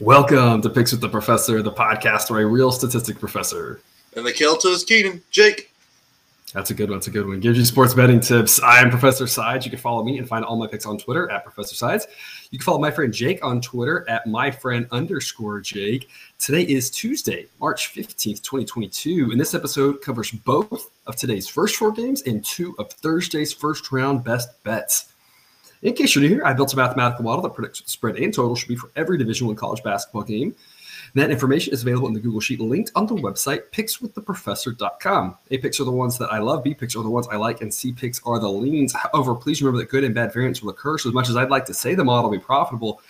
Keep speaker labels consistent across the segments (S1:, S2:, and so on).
S1: Welcome to Picks with the Professor, the podcast where a real statistic professor.
S2: And the Kelto is Keenan. Jake.
S1: That's a good one. That's a good one. Gives you sports betting tips. I am Professor Sides. You can follow me and find all my picks on Twitter at Professor Sides. You can follow my friend Jake on Twitter at my friend underscore Jake. Today is Tuesday, March 15th, 2022. And this episode covers both of today's first four games and two of Thursday's first round best bets. In case you're new here, I built a mathematical model that predicts the spread and total should be for every Division One college basketball game. That information is available in the Google Sheet linked on the website pickswiththeprofessor.com. A picks are the ones that I love, B picks are the ones I like, and C picks are the leans. However, please remember that good and bad variance will occur. So, as much as I'd like to say the model will be profitable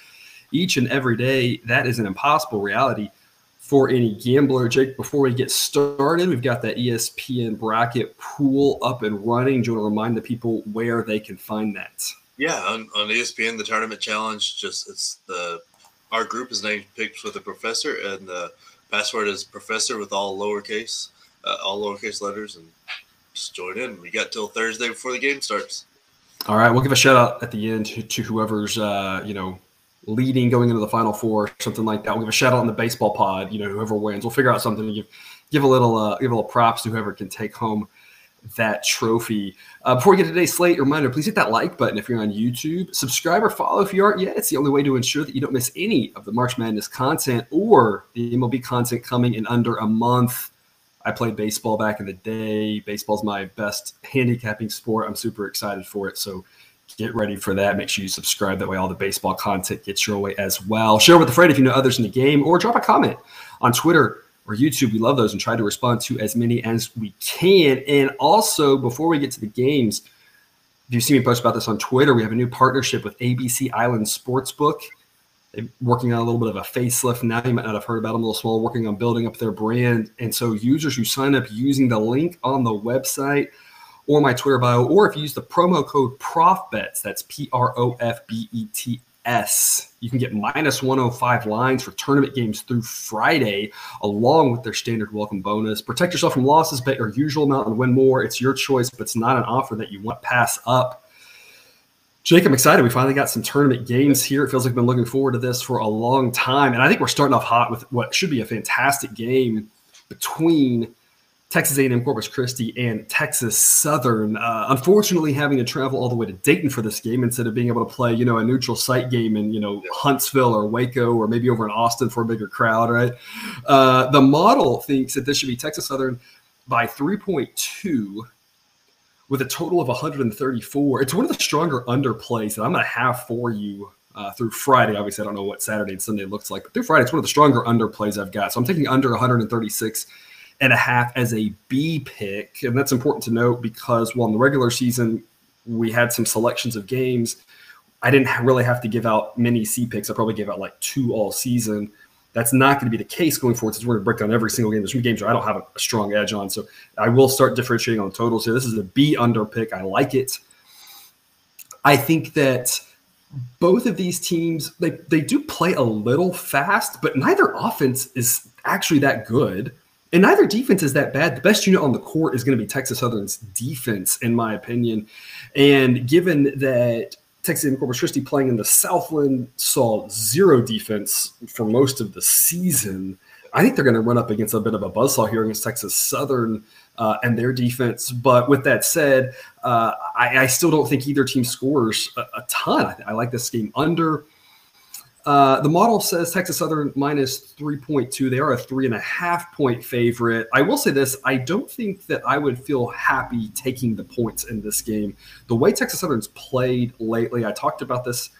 S1: each and every day, that is an impossible reality for any gambler. Jake, before we get started, we've got that ESPN bracket pool up and running. Do you want to remind the people where they can find that?
S2: Yeah, on, on ESPN, the tournament challenge, just it's the our group is named Picks with a Professor, and the password is Professor with all lowercase, uh, all lowercase letters, and just join in. We got till Thursday before the game starts.
S1: All right, we'll give a shout out at the end to, to whoever's uh, you know leading going into the final four, something like that. We'll give a shout out on the baseball pod. You know, whoever wins, we'll figure out something to give give a little uh, give a little props to whoever can take home that trophy. Uh, before we get to today's slate, reminder please hit that like button if you're on YouTube. Subscribe or follow if you aren't yet. It's the only way to ensure that you don't miss any of the March Madness content or the MLB content coming in under a month. I played baseball back in the day. Baseball's my best handicapping sport. I'm super excited for it. So get ready for that. Make sure you subscribe. That way, all the baseball content gets your way as well. Share with a friend if you know others in the game, or drop a comment on Twitter or YouTube. We love those and try to respond to as many as we can. And also, before we get to the games, if you see me post about this on Twitter, we have a new partnership with ABC Island Sportsbook. They're working on a little bit of a facelift now. You might not have heard about them, a little small, working on building up their brand. And so, users who sign up using the link on the website or my Twitter bio, or if you use the promo code PROFBETS, that's P R O F B E T S. You can get minus 105 lines for tournament games through Friday, along with their standard welcome bonus. Protect yourself from losses, bet your usual amount and win more. It's your choice, but it's not an offer that you want to pass up. Jake, I'm excited. We finally got some tournament games here. It feels like I've been looking forward to this for a long time. And I think we're starting off hot with what should be a fantastic game between Texas A&M Corpus Christi and Texas Southern. Uh, unfortunately, having to travel all the way to Dayton for this game instead of being able to play, you know, a neutral site game in, you know, Huntsville or Waco or maybe over in Austin for a bigger crowd, right? Uh, the model thinks that this should be Texas Southern by 3.2 with a total of 134. It's one of the stronger underplays that I'm going to have for you uh, through Friday. Obviously, I don't know what Saturday and Sunday looks like, but through Friday, it's one of the stronger underplays I've got. So I'm taking under 136 and a half as a B pick. And that's important to note because while in the regular season we had some selections of games, I didn't really have to give out many C picks. I probably gave out like two all season. That's not going to be the case going forward since we're going to break down every single game. There's some games where I don't have a, strong edge on. So I will start differentiating on totals here. This is a B under pick. I like it. I think that both of these teams they, they do play a little fast, but neither offense is actually that good. And neither defense is that bad. The best unit on the court is going to be Texas Southern's defense, in my opinion. And given that Texas A&M Corpus Christi playing in the Southland saw zero defense for most of the season, I think they're going to run up against a bit of a buzzsaw here against Texas Southern uh, and their defense. But with that said, uh, I, I, still don't think either team scores a, a ton. I, I like this game under. Uh, the model says Texas Southern minus 3.2. They are a three and a half point favorite. I will say this I don't think that I would feel happy taking the points in this game. The way Texas Southern's played lately, I talked about this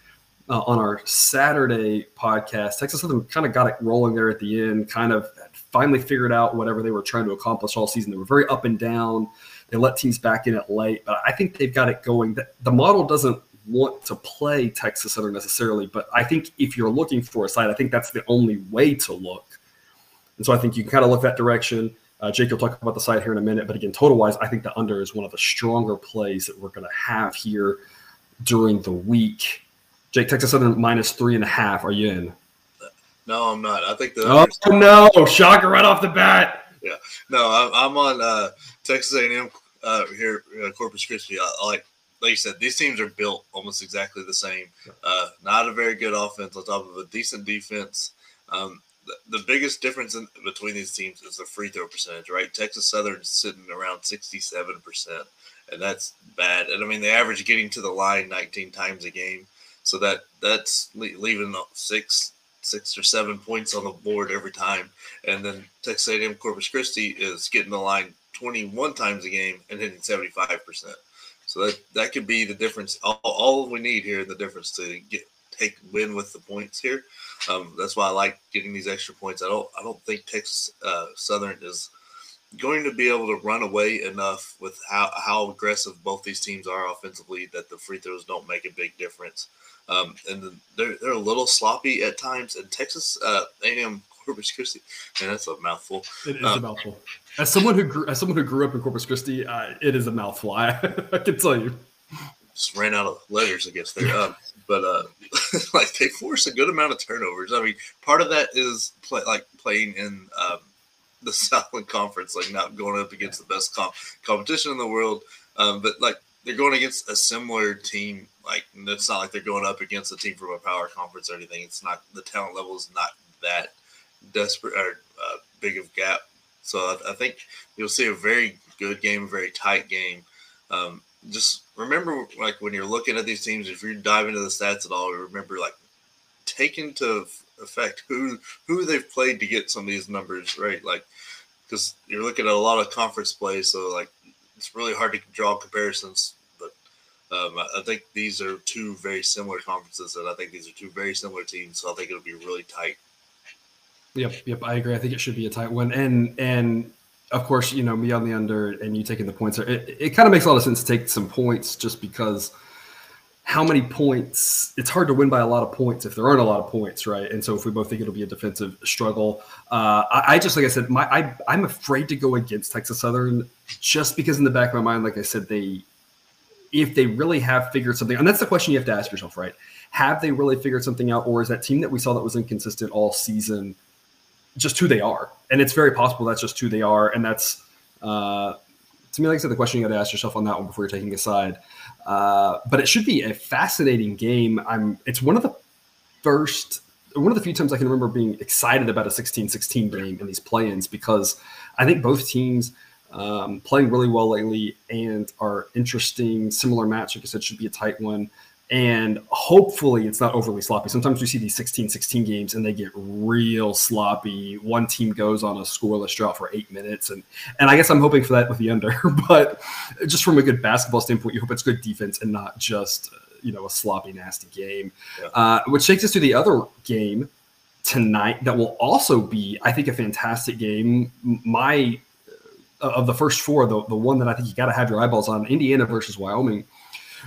S1: uh, on our Saturday podcast. Texas Southern kind of got it rolling there at the end, kind of finally figured out whatever they were trying to accomplish all season. They were very up and down. They let teams back in it late, but I think they've got it going. The model doesn't want to play Texas Southern necessarily, but I think if you're looking for a side, I think that's the only way to look. And so I think you can kind of look that direction. Uh, Jake will talk about the side here in a minute, but again, total wise, I think the under is one of the stronger plays that we're going to have here during the week. Jake, Texas Southern minus three and a half. Are you in?
S2: No, I'm not. I think the
S1: oh no, shocker right off the bat.
S2: Yeah, no, I'm, I'm on uh, Texas A&M uh, here, uh, Corpus Christi. I, I like like you said, these teams are built almost exactly the same. Uh, not a very good offense on top of a decent defense. Um, the, the biggest difference in, between these teams is the free throw percentage, right? Texas Southern sitting around 67%, and that's bad. And I mean, they average getting to the line 19 times a game. So that that's leaving six six or seven points on the board every time. And then Texas A&M Corpus Christi is getting the line 21 times a game and hitting 75%. So that that could be the difference. All, all we need here, the difference to get take win with the points here. Um, that's why I like getting these extra points. I don't I don't think Texas uh, Southern is going to be able to run away enough with how, how aggressive both these teams are offensively that the free throws don't make a big difference. Um, and they're, they're a little sloppy at times. And Texas uh, A&M Corpus Christi, Man, that's a mouthful.
S1: It is um, a mouthful. As someone who grew, as someone who grew up in Corpus Christi, uh, it is a mouthful. I, I can tell you.
S2: Just ran out of letters, I guess there. Um, but uh, like they force a good amount of turnovers. I mean, part of that is play, like playing in um, the Southland Conference, like not going up against the best comp- competition in the world. Um, but like they're going against a similar team. Like it's not like they're going up against a team from a power conference or anything. It's not the talent level is not that desperate or uh, big of gap. So I, I, think you'll see a very good game, very tight game. Um, just remember, like when you're looking at these teams, if you dive into the stats at all, remember like take into effect who who they've played to get some of these numbers right. Like because you're looking at a lot of conference play, so like it's really hard to draw comparisons. But um, I think these are two very similar conferences, and I think these are two very similar teams. So I think it'll be really tight.
S1: Yep, yep, I agree. I think it should be a tight one, and and of course, you know, me on the under and you taking the points. It, it kind of makes a lot of sense to take some points just because how many points it's hard to win by a lot of points if there aren't a lot of points right and so if we both think it'll be a defensive struggle uh, I, I, just like i said my I, i'm afraid to go against texas southern just because in the back of my mind like i said they if they really have figured something and that's the question you have to ask yourself right have they really figured something out or is that team that we saw that was inconsistent all season just who they are and it's very possible that's just who they are and that's uh, to me like i said the question you got to ask yourself on that one before you're taking a side uh, but it should be a fascinating game. I'm. It's one of the first, one of the few times I can remember being excited about a 16-16 game in these play-ins because I think both teams um, playing really well lately and are interesting. Similar match, like I said, should be a tight one and hopefully it's not overly sloppy. Sometimes we see these 16-16 games and they get real sloppy. One team goes on a scoreless drought for eight minutes, and and I guess I'm hoping for that with the under. but just from a good basketball standpoint, you hope it's good defense and not just you know a sloppy, nasty game. Yeah. Uh, which takes us to the other game tonight that will also be, I think, a fantastic game. My uh, of the first four, the the one that I think you got to have your eyeballs on, Indiana versus Wyoming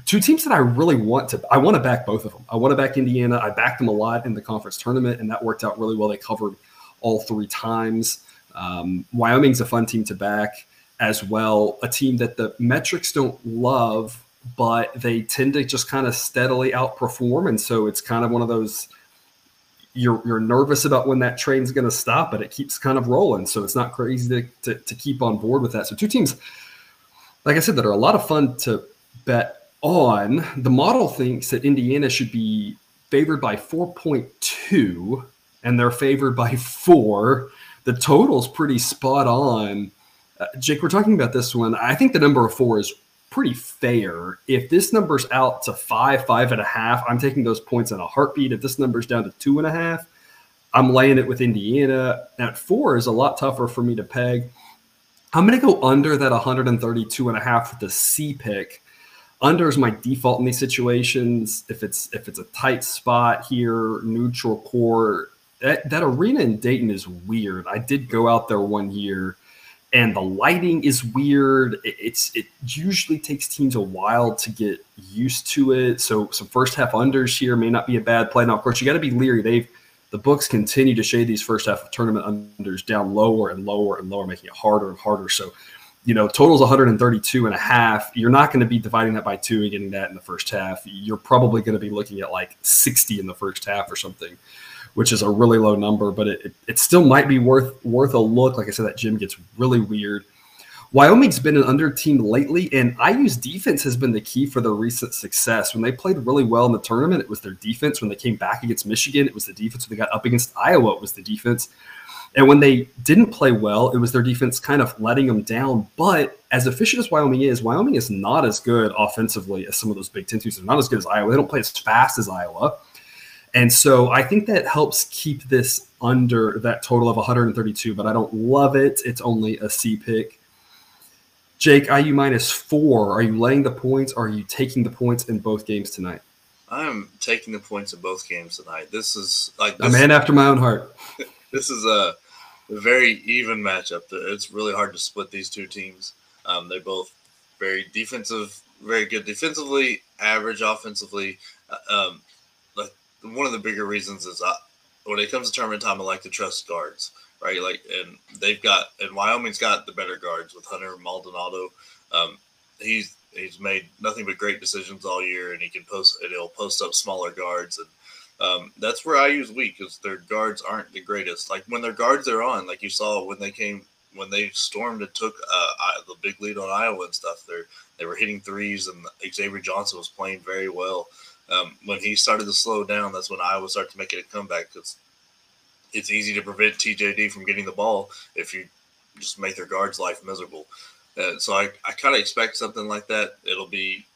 S1: two teams that I really want to. I want to back both of them. I want to back Indiana. I backed them a lot in the conference tournament, and that worked out really well. They covered all three times. Um, Wyoming's a fun team to back as well. A team that the metrics don't love, but they tend to just kind of steadily outperform, and so it's kind of one of those. You're, you're nervous about when that train's going to stop, but it keeps kind of rolling. So it's not crazy to, to, to keep on board with that. So two teams, like I said, that are a lot of fun to bet on, the model thinks that Indiana should be favored by 4.2, and they're favored by four. The total's pretty spot on. Uh, Jake, we're talking about this one. I think the number of four is pretty fair. If this number's out to five, five and a half, I'm taking those points in a heartbeat. If this number's down to two and a half, I'm laying it with Indiana. At four is a lot tougher for me to peg. I'm going to go under that 132 and a half with the C pick under is my default in these situations. If it's if it's a tight spot here, neutral court, that, that arena in Dayton is weird. I did go out there one year and the lighting is weird. It, it's it usually takes teams a while to get used to it. So some first half unders here may not be a bad play. Now, of course, you got to be leery. They've the books continue to shade these first half of tournament unders down lower and lower and lower, making it harder and harder. So you know, total's 132 and a half. You're not going to be dividing that by two and getting that in the first half. You're probably going to be looking at like 60 in the first half or something, which is a really low number, but it, it, it still might be worth worth a look. Like I said, that gym gets really weird. Wyoming's been an under team lately, and IU's defense has been the key for their recent success. When they played really well in the tournament, it was their defense. When they came back against Michigan, it was the defense. When they got up against Iowa, it was the defense. And when they didn't play well, it was their defense kind of letting them down. But as efficient as Wyoming is, Wyoming is not as good offensively as some of those Big Ten teams. They're not as good as Iowa. They don't play as fast as Iowa. And so I think that helps keep this under that total of 132, but I don't love it. It's only a C pick. Jake, IU minus four. Are you laying the points? Or are you taking the points in both games tonight?
S2: I'm taking the points in both games tonight. This is like
S1: this, a man after my own heart.
S2: this is a, a, very even matchup. It's really hard to split these two teams. Um, they're both very defensive, very good defensively, average offensively. Uh, um, like one of the bigger reasons is uh, when it comes to tournament time, I like to trust guards right? Like, and they've got, and Wyoming's got the better guards with Hunter Maldonado. Um, he's he's made nothing but great decisions all year, and he can post, and he'll post up smaller guards, and um, that's where IU's weak because their guards aren't the greatest. Like when their guards are on, like you saw when they came when they stormed and took uh, the big lead on Iowa and stuff. They they were hitting threes, and Xavier Johnson was playing very well. Um, when he started to slow down, that's when Iowa started to make it a comeback because it's easy to prevent TJD from getting the ball if you just make their guards' life miserable. Uh, so I, I kind of expect something like that. It'll be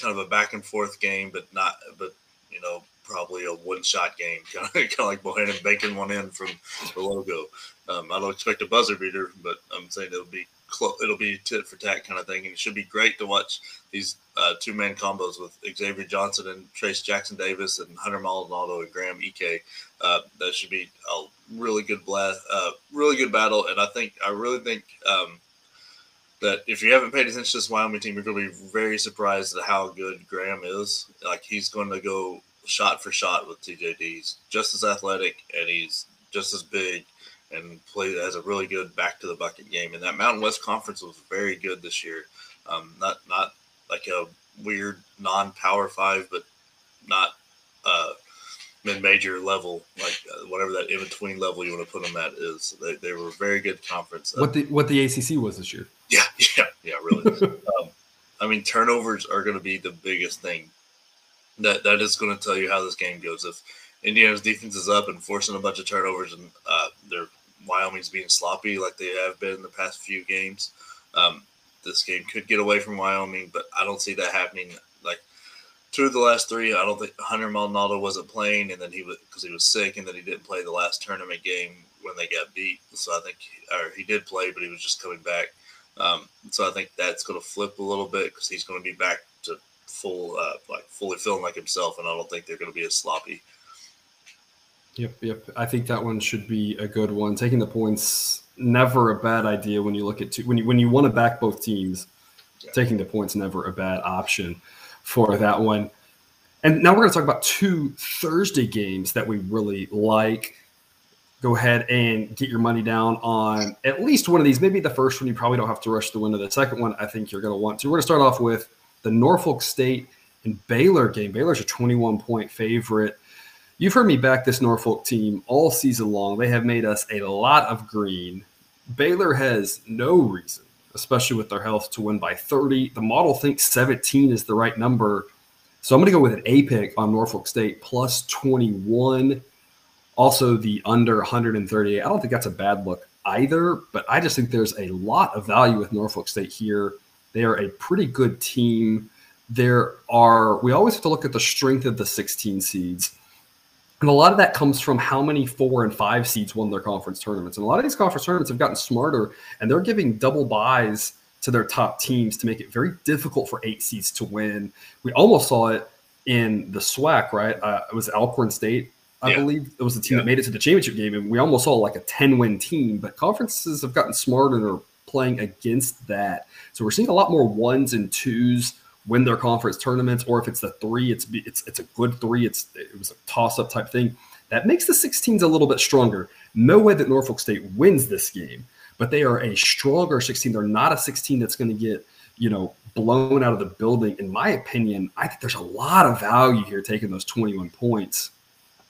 S2: kind of a back and forth game, but not, but you know, probably a one shot game, kind of, kind of like Bohannon banking one in from the logo. Um, I don't expect a buzzer beater, but I'm saying it'll be clo- it'll be tit for tat kind of thing, and it should be great to watch these uh, two man combos with Xavier Johnson and Trayce Jackson Davis and Hunter Maldonado and Graham Ike. Uh, that should be a really good blast, uh, really good battle, and I think I really think um, that if you haven't paid attention to this Wyoming team, you're going to be very surprised at how good Graham is. Like he's going to go shot for shot with TJD. He's just as athletic and he's just as big and played as a really good back to the bucket game. And that Mountain West Conference was very good this year. Um, not not like a weird non Power Five, but not uh, mid major level, like uh, whatever that in between level you want to put them at is. They, they were a very good conference.
S1: What the what the ACC was this year?
S2: Yeah, yeah, yeah, really. um, I mean, turnovers are going to be the biggest thing. That that is going to tell you how this game goes. If Indiana's defense is up and forcing a bunch of turnovers, and uh, they're Wyoming's being sloppy like they have been in the past few games. Um, this game could get away from Wyoming, but I don't see that happening. Like two of the last three, I don't think Hunter Maldonado wasn't playing, and then he was because he was sick, and then he didn't play the last tournament game when they got beat. So I think, or he did play, but he was just coming back. Um, so I think that's going to flip a little bit because he's going to be back full, uh, like fully feeling like himself, and I don't think they're going to be as sloppy.
S1: Yep, yep. I think that one should be a good one. Taking the points never a bad idea when you look at two, when you when you want to back both teams. Yeah. Taking the points never a bad option for that one. And now we're going to talk about two Thursday games that we really like. Go ahead and get your money down on at least one of these. Maybe the first one you probably don't have to rush the winner. The second one I think you're going to want to. We're going to start off with the Norfolk State and Baylor game. Baylor's a 21 point favorite. You've heard me back this Norfolk team all season long. They have made us a lot of green. Baylor has no reason, especially with their health, to win by 30. The model thinks 17 is the right number. So I'm going to go with an A pick on Norfolk State plus 21. Also, the under 138. I don't think that's a bad look either, but I just think there's a lot of value with Norfolk State here. They are a pretty good team. There are, we always have to look at the strength of the 16 seeds. And a lot of that comes from how many four and five seeds won their conference tournaments. And a lot of these conference tournaments have gotten smarter and they're giving double byes to their top teams to make it very difficult for eight seeds to win. We almost saw it in the SWAC, right? Uh, it was Alcorn State, I yeah. believe. It was the team yeah. that made it to the championship game. And we almost saw like a 10 win team, but conferences have gotten smarter and are playing against that. So we're seeing a lot more ones and twos win their conference tournaments, or if it's the three, it's it's it's a good three. It's it was a toss up type thing. That makes the 16s a little bit stronger. No way that Norfolk State wins this game, but they are a stronger 16. They're not a 16 that's going to get you know blown out of the building. In my opinion, I think there's a lot of value here taking those 21 points.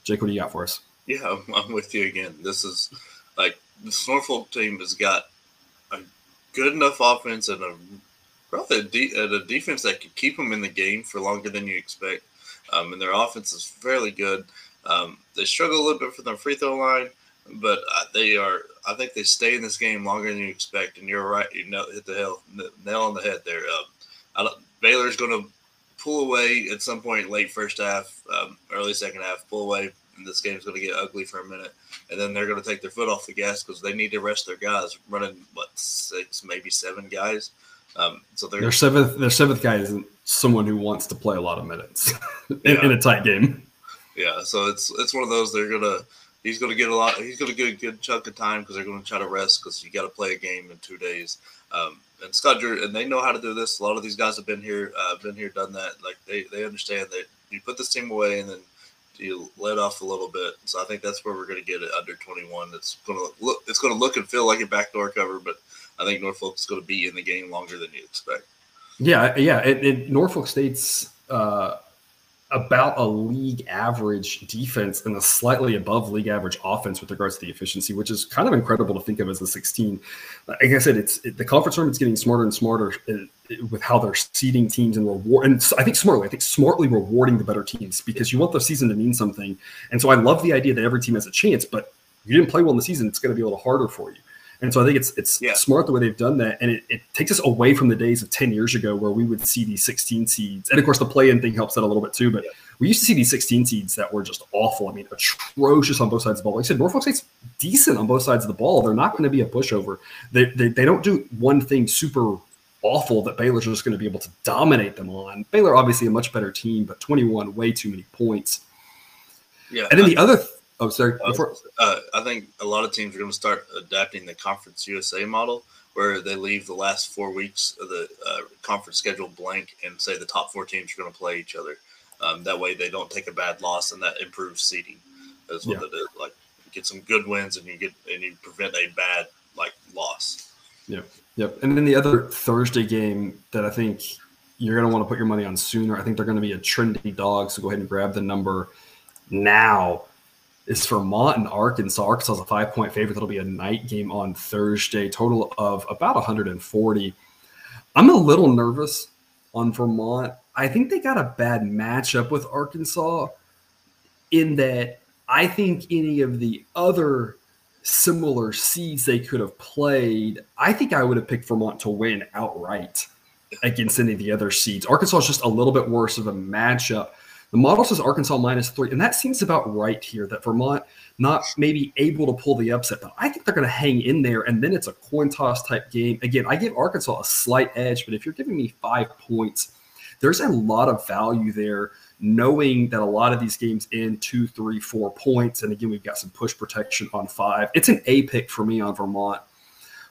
S1: Jake, what do you got for us?
S2: Yeah, I'm, with you again. This is like the Norfolk team has got good enough offense and a a, de- a defense that could keep them in the game for longer than you expect. Um, and their offense is fairly good. Um, they struggle a little bit for the free throw line, but uh, they are. I think they stay in this game longer than you expect. And you're right. You know, hit the hell nail on the head there. Um, Baylor's going to pull away at some point late first half, um, early second half, pull away, and this game's going to get ugly for a minute. And then they're going to take their foot off the gas because they need to rest their guys, running what six, maybe seven guys. Um, so
S1: their seventh, their seventh guy isn't someone who wants to play a lot of minutes in, yeah. in, a tight game.
S2: Yeah, so it's it's one of those they're gonna he's gonna get a lot he's gonna get a good chunk of time because they're gonna try to rest because you got to play a game in two days. Um, and Scott Drew, and they know how to do this. A lot of these guys have been here, uh, been here, done that. Like they they understand that you put this team away and then you let off a little bit. So I think that's where we're going to get it under 21. It's going to look, it's going to look and feel like a backdoor cover, but I think Norfolk's going to be in the game longer than you expect.
S1: Yeah, yeah. It, it, Norfolk State's uh, about a league average defense and a slightly above league average offense with regards to the efficiency, which is kind of incredible to think of as a 16. Like I said, it's it, the conference room is getting smarter and smarter uh, with how they're seeding teams and reward. And I think smartly, I think smartly rewarding the better teams because you want the season to mean something. And so I love the idea that every team has a chance, but you didn't play well in the season, it's going to be a little harder for you. And so I think it's it's yeah. smart the way they've done that, and it, it, takes us away from the days of ten years ago where we would see these 16 seeds, and of course the play-in thing helps that a little bit too. But yeah. we used to see these 16 seeds that were just awful. I mean, atrocious on both sides of the ball. Like I said, Norfolk State's decent on both sides of the ball. They're not going to be a pushover. They, they they don't do one thing super awful that Baylor's just going to be able to dominate them on. Baylor obviously a much better team, but 21 way too many points. Yeah, and then the other. Th- Oh, sorry.
S2: Before. Uh, I think a lot of teams are going to start adapting the Conference USA model, where they leave the last four weeks of the uh, conference schedule blank and say the top four teams are going to play each other. Um, that way, they don't take a bad loss, and that improves seeding. That's what yeah. it is. Like, get some good wins, and you get and you prevent a bad like loss.
S1: Yep, yep. And then the other Thursday game that I think you're going to want to put your money on sooner. I think they're going to be a trendy dog. So go ahead and grab the number now is Vermont and Arkansas. Arkansas is a five point favorite. That'll be a night game on Thursday, total of about 140. I'm a little nervous on Vermont. I think they got a bad matchup with Arkansas in that I think any of the other similar seeds they could have played, I think I would have picked Vermont to win outright against any of the other seeds. Arkansas is just a little bit worse of a matchup. The model says Arkansas minus three, and that seems about right here. That Vermont not maybe able to pull the upset, but I think they're going to hang in there, and then it's a coin toss type game. Again, I give Arkansas a slight edge, but if you're giving me five points, there's a lot of value there, knowing that a lot of these games end two, three, four points, and again we've got some push protection on five. It's an A pick for me on Vermont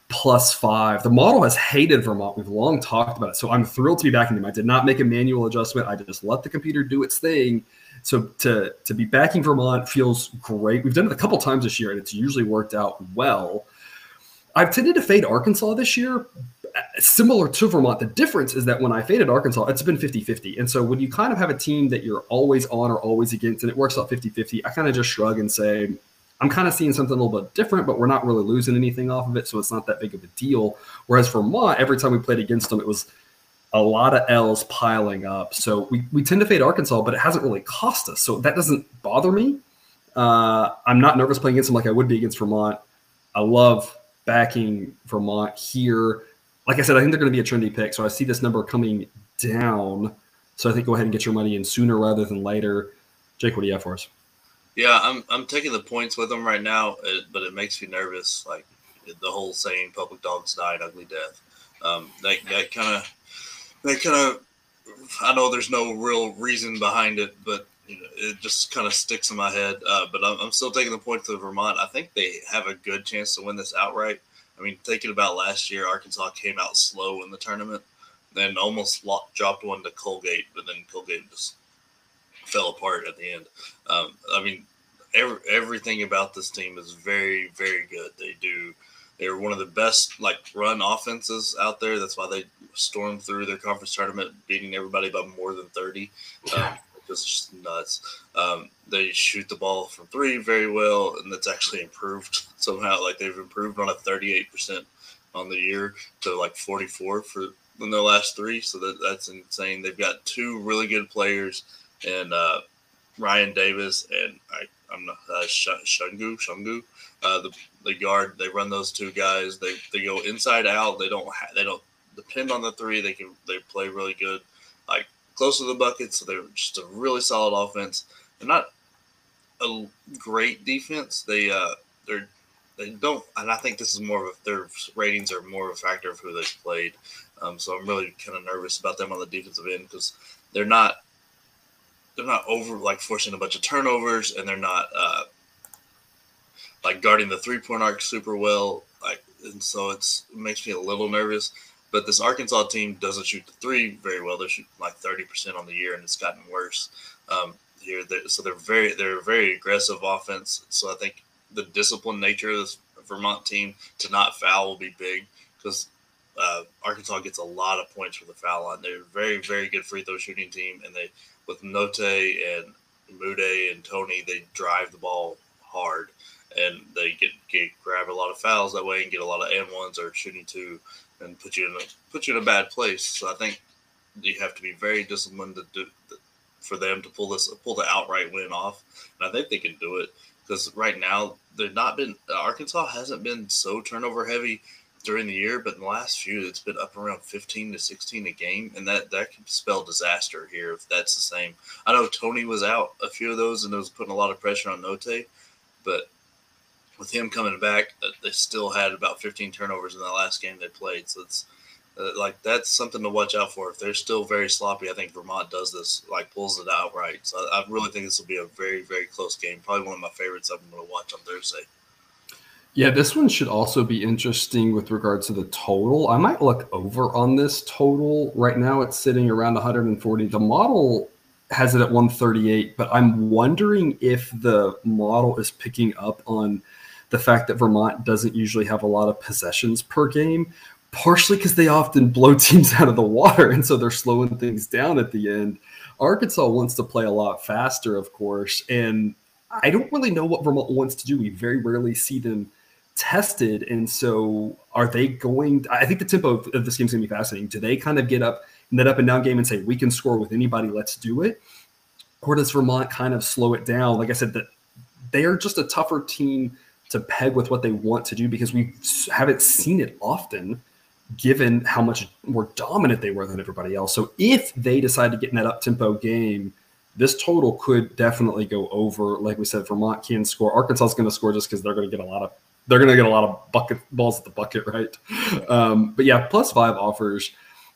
S1: plus five. The model has hated Vermont. We've long talked about it. So I'm thrilled to be backing them. I did not make a manual adjustment. I just let the computer do its thing. So to to be backing Vermont feels great. We've done it a couple times this year, and it's usually worked out well. I've tended to fade Arkansas this year, similar to Vermont. The difference is that when I faded Arkansas, it's been 50 50. And so when you kind of have a team that you're always on or always against, and it works out 50 50, I kind of just shrug and say, I'm kind of seeing something a little bit different, but we're not really losing anything off of it, so it's not that big of a deal. Whereas Vermont, every time we played against them, it was a lot of L's piling up. So we, we tend to fade Arkansas, but it hasn't really cost us. So that doesn't bother me. Uh, I'm not nervous playing against them like I would be against Vermont. I love backing Vermont here. Like I said, I think they're going to be a trendy pick. So I see this number coming down. So I think go ahead and get your money in sooner rather than later. Jake, what do you have for us?
S2: Yeah, I'm I'm taking the points with them right now, but it makes me nervous. Like the whole saying, "Public dogs die an ugly death." Um, that kind of that kind of I know there's no real reason behind it, but it just kind of sticks in my head. Uh, but I'm, I'm, still taking the points to Vermont. I think they have a good chance to win this outright. I mean, thinking about last year, Arkansas came out slow in the tournament, then almost dropped one to Colgate, but then Colgate just fell apart at the end. Um, I mean, every, everything about this team is very, very good. They do. They're one of the best like run offenses out there. That's why they stormed through their conference tournament, beating everybody by more than thirty. Um, just nuts. Um, they shoot the ball from three very well, and that's actually improved somehow. Like they've improved on a thirty-eight percent on the year to like 44 for in their last three. So that, that's insane. They've got two really good players and uh, Ryan Davis and I, I'm not, uh, Shungu, Shungu, uh, the, the guard. They run those two guys. They, they go inside out. They don't ha- they don't depend on the three. They can they play really good, close to the bucket. So they're just a really solid offense. They're not a great defense. They uh they're they don't, and I think this is more of a, their ratings are more of a factor of who they've played. Um, so I'm really kind of nervous about them on the defensive end because they're not they're not over like forcing a bunch of turnovers, and they're not uh, like guarding the three point arc super well. Like, and so it's it makes me a little nervous. But this Arkansas team doesn't shoot the three very well. They're shooting like 30% on the year, and it's gotten worse um, here. They're, so they're very they're very aggressive offense. So I think the disciplined nature of this Vermont team to not foul will be big because uh, Arkansas gets a lot of points for the foul line. They're a very very good free throw shooting team, and they with Notae and Mude and Toney they drive the ball hard and they get, get grab a lot of fouls that way and get a lot of and ones or shooting two and put you in a put you in a bad place. So I think you have to be very disciplined to do for them to pull this pull the outright win off, and I think they can do it because right now they've not been Arkansas hasn't been so turnover heavy during the year, but in the last few it's been up around 15 to 16 a game, and that that could spell disaster here if that's the same. I know Toney was out a few of those and it was putting a lot of pressure on Notae, but with him coming back, they still had about 15 turnovers in the last game they played. So it's uh, like that's something to watch out for. If they're still very sloppy, I think Vermont does this, like pulls it out right. So I, I really think this will be a very, very close game. Probably one of my favorites I'm going to watch on Thursday.
S1: Yeah, this one should also be interesting with regards to the total. I might look over on this total. Right now it's sitting around 140. The model has it at 138, but I'm wondering if the model is picking up on – the fact that Vermont doesn't usually have a lot of possessions per game, partially because they often blow teams out of the water. And so they're slowing things down at the end. Arkansas wants to play a lot faster, of course. And I don't really know what Vermont wants to do. We very rarely see them tested. And so are they going? I think the tempo of this game is going to be fascinating. Do they kind of get up in that up and down game and say, we can score with anybody, let's do it? Or does Vermont kind of slow it down? Like I said, that they are just a tougher team to peg with what they want to do because we haven't seen it often given how much more dominant they were than everybody else. So if they decide to get in that up tempo game, this total could definitely go over. Like we said, Vermont can score. Arkansas is going to score just because they're going to get a lot of they're going to get a lot of bucket balls at the bucket, right? Um, but yeah, plus five offers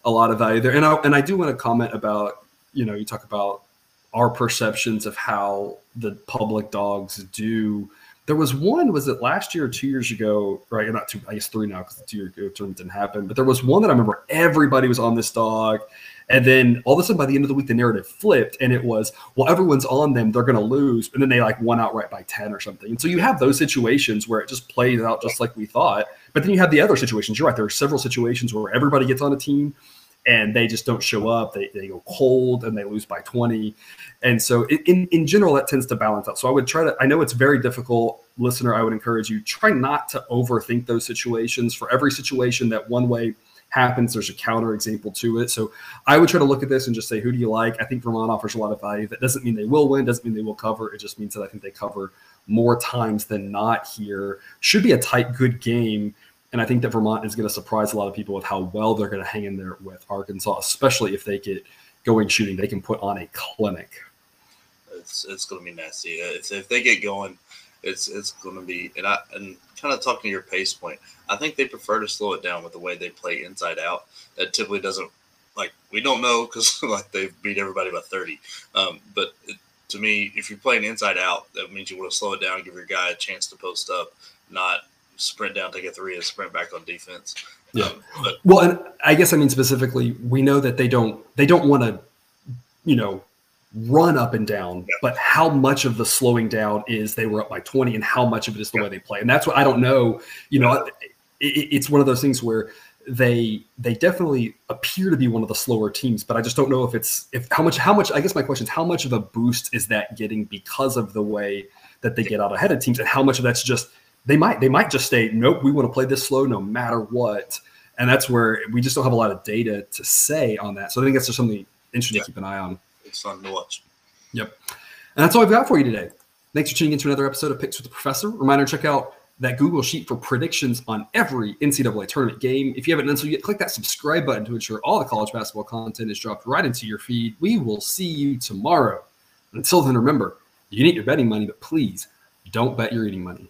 S1: a lot of value there. And I and I do want to comment about you know you talk about our perceptions of how the public dogs do there was one, was it last year or two years ago? Right, not two, I guess three now because the two year tournament didn't happen. But there was one that I remember everybody was on this dog. And then all of a sudden, by the end of the week, the narrative flipped, and it was, well, everyone's on them; they're going to lose, and then they like won outright by ten or something. And so you have those situations where it just plays out just like we thought. But then you have the other situations. You're right; there are several situations where everybody gets on a team, and they just don't show up. They, they go cold and they lose by 20. And so in, in general, that tends to balance out. So I would try to, I know it's very difficult, listener. I would encourage you, try not to overthink those situations. For every situation that one way happens, there's a counter example to it. So I would try to look at this and just say, who do you like? I think Vermont offers a lot of value. That doesn't mean they will win, doesn't mean they will cover. It just means that I think they cover more times than not here. Should be a tight, good game and I think that Vermont is going to surprise a lot of people with how well they're going to hang in there with Arkansas, especially if they get going shooting. They can put on a clinic.
S2: It's it's going to be nasty. If, if they get going, it's it's going to be and I and kind of talking to your pace point. I think they prefer to slow it down with the way they play inside out. That typically doesn't like we don't know because like they've beat everybody by thirty. Um, but it, to me, if you're playing inside out, that means you want to slow it down, give your guy a chance to post up, not sprint down, take a three, and sprint back on defense.
S1: Yeah. Um, but, well, and I guess I mean specifically, we know that they don't they don't want to, you know, run up and down, yeah. but how much of the slowing down is they were up by 20 and how much of it is the yeah. way they play. And that's what I don't know. You know, it, it's one of those things where they they definitely appear to be one of the slower teams, but I just don't know if it's if how much how much I guess my question is how much of a boost is that getting because of the way that they get out ahead of teams and how much of that's just they might they might just say, nope, we want to play this slow no matter what. And that's where we just don't have a lot of data to say on that. So I think that's just something interesting yeah. to keep an eye on.
S2: It's fun to watch.
S1: Yep. And that's all I've got for you today. Thanks for tuning into another episode of Picks with the Professor. Reminder check out that Google Sheet for predictions on every NCAA tournament game. If you haven't done so yet, click that subscribe button to ensure all the college basketball content is dropped right into your feed. We will see you tomorrow. Until then, remember, you can eat your betting money, but please don't bet your eating money.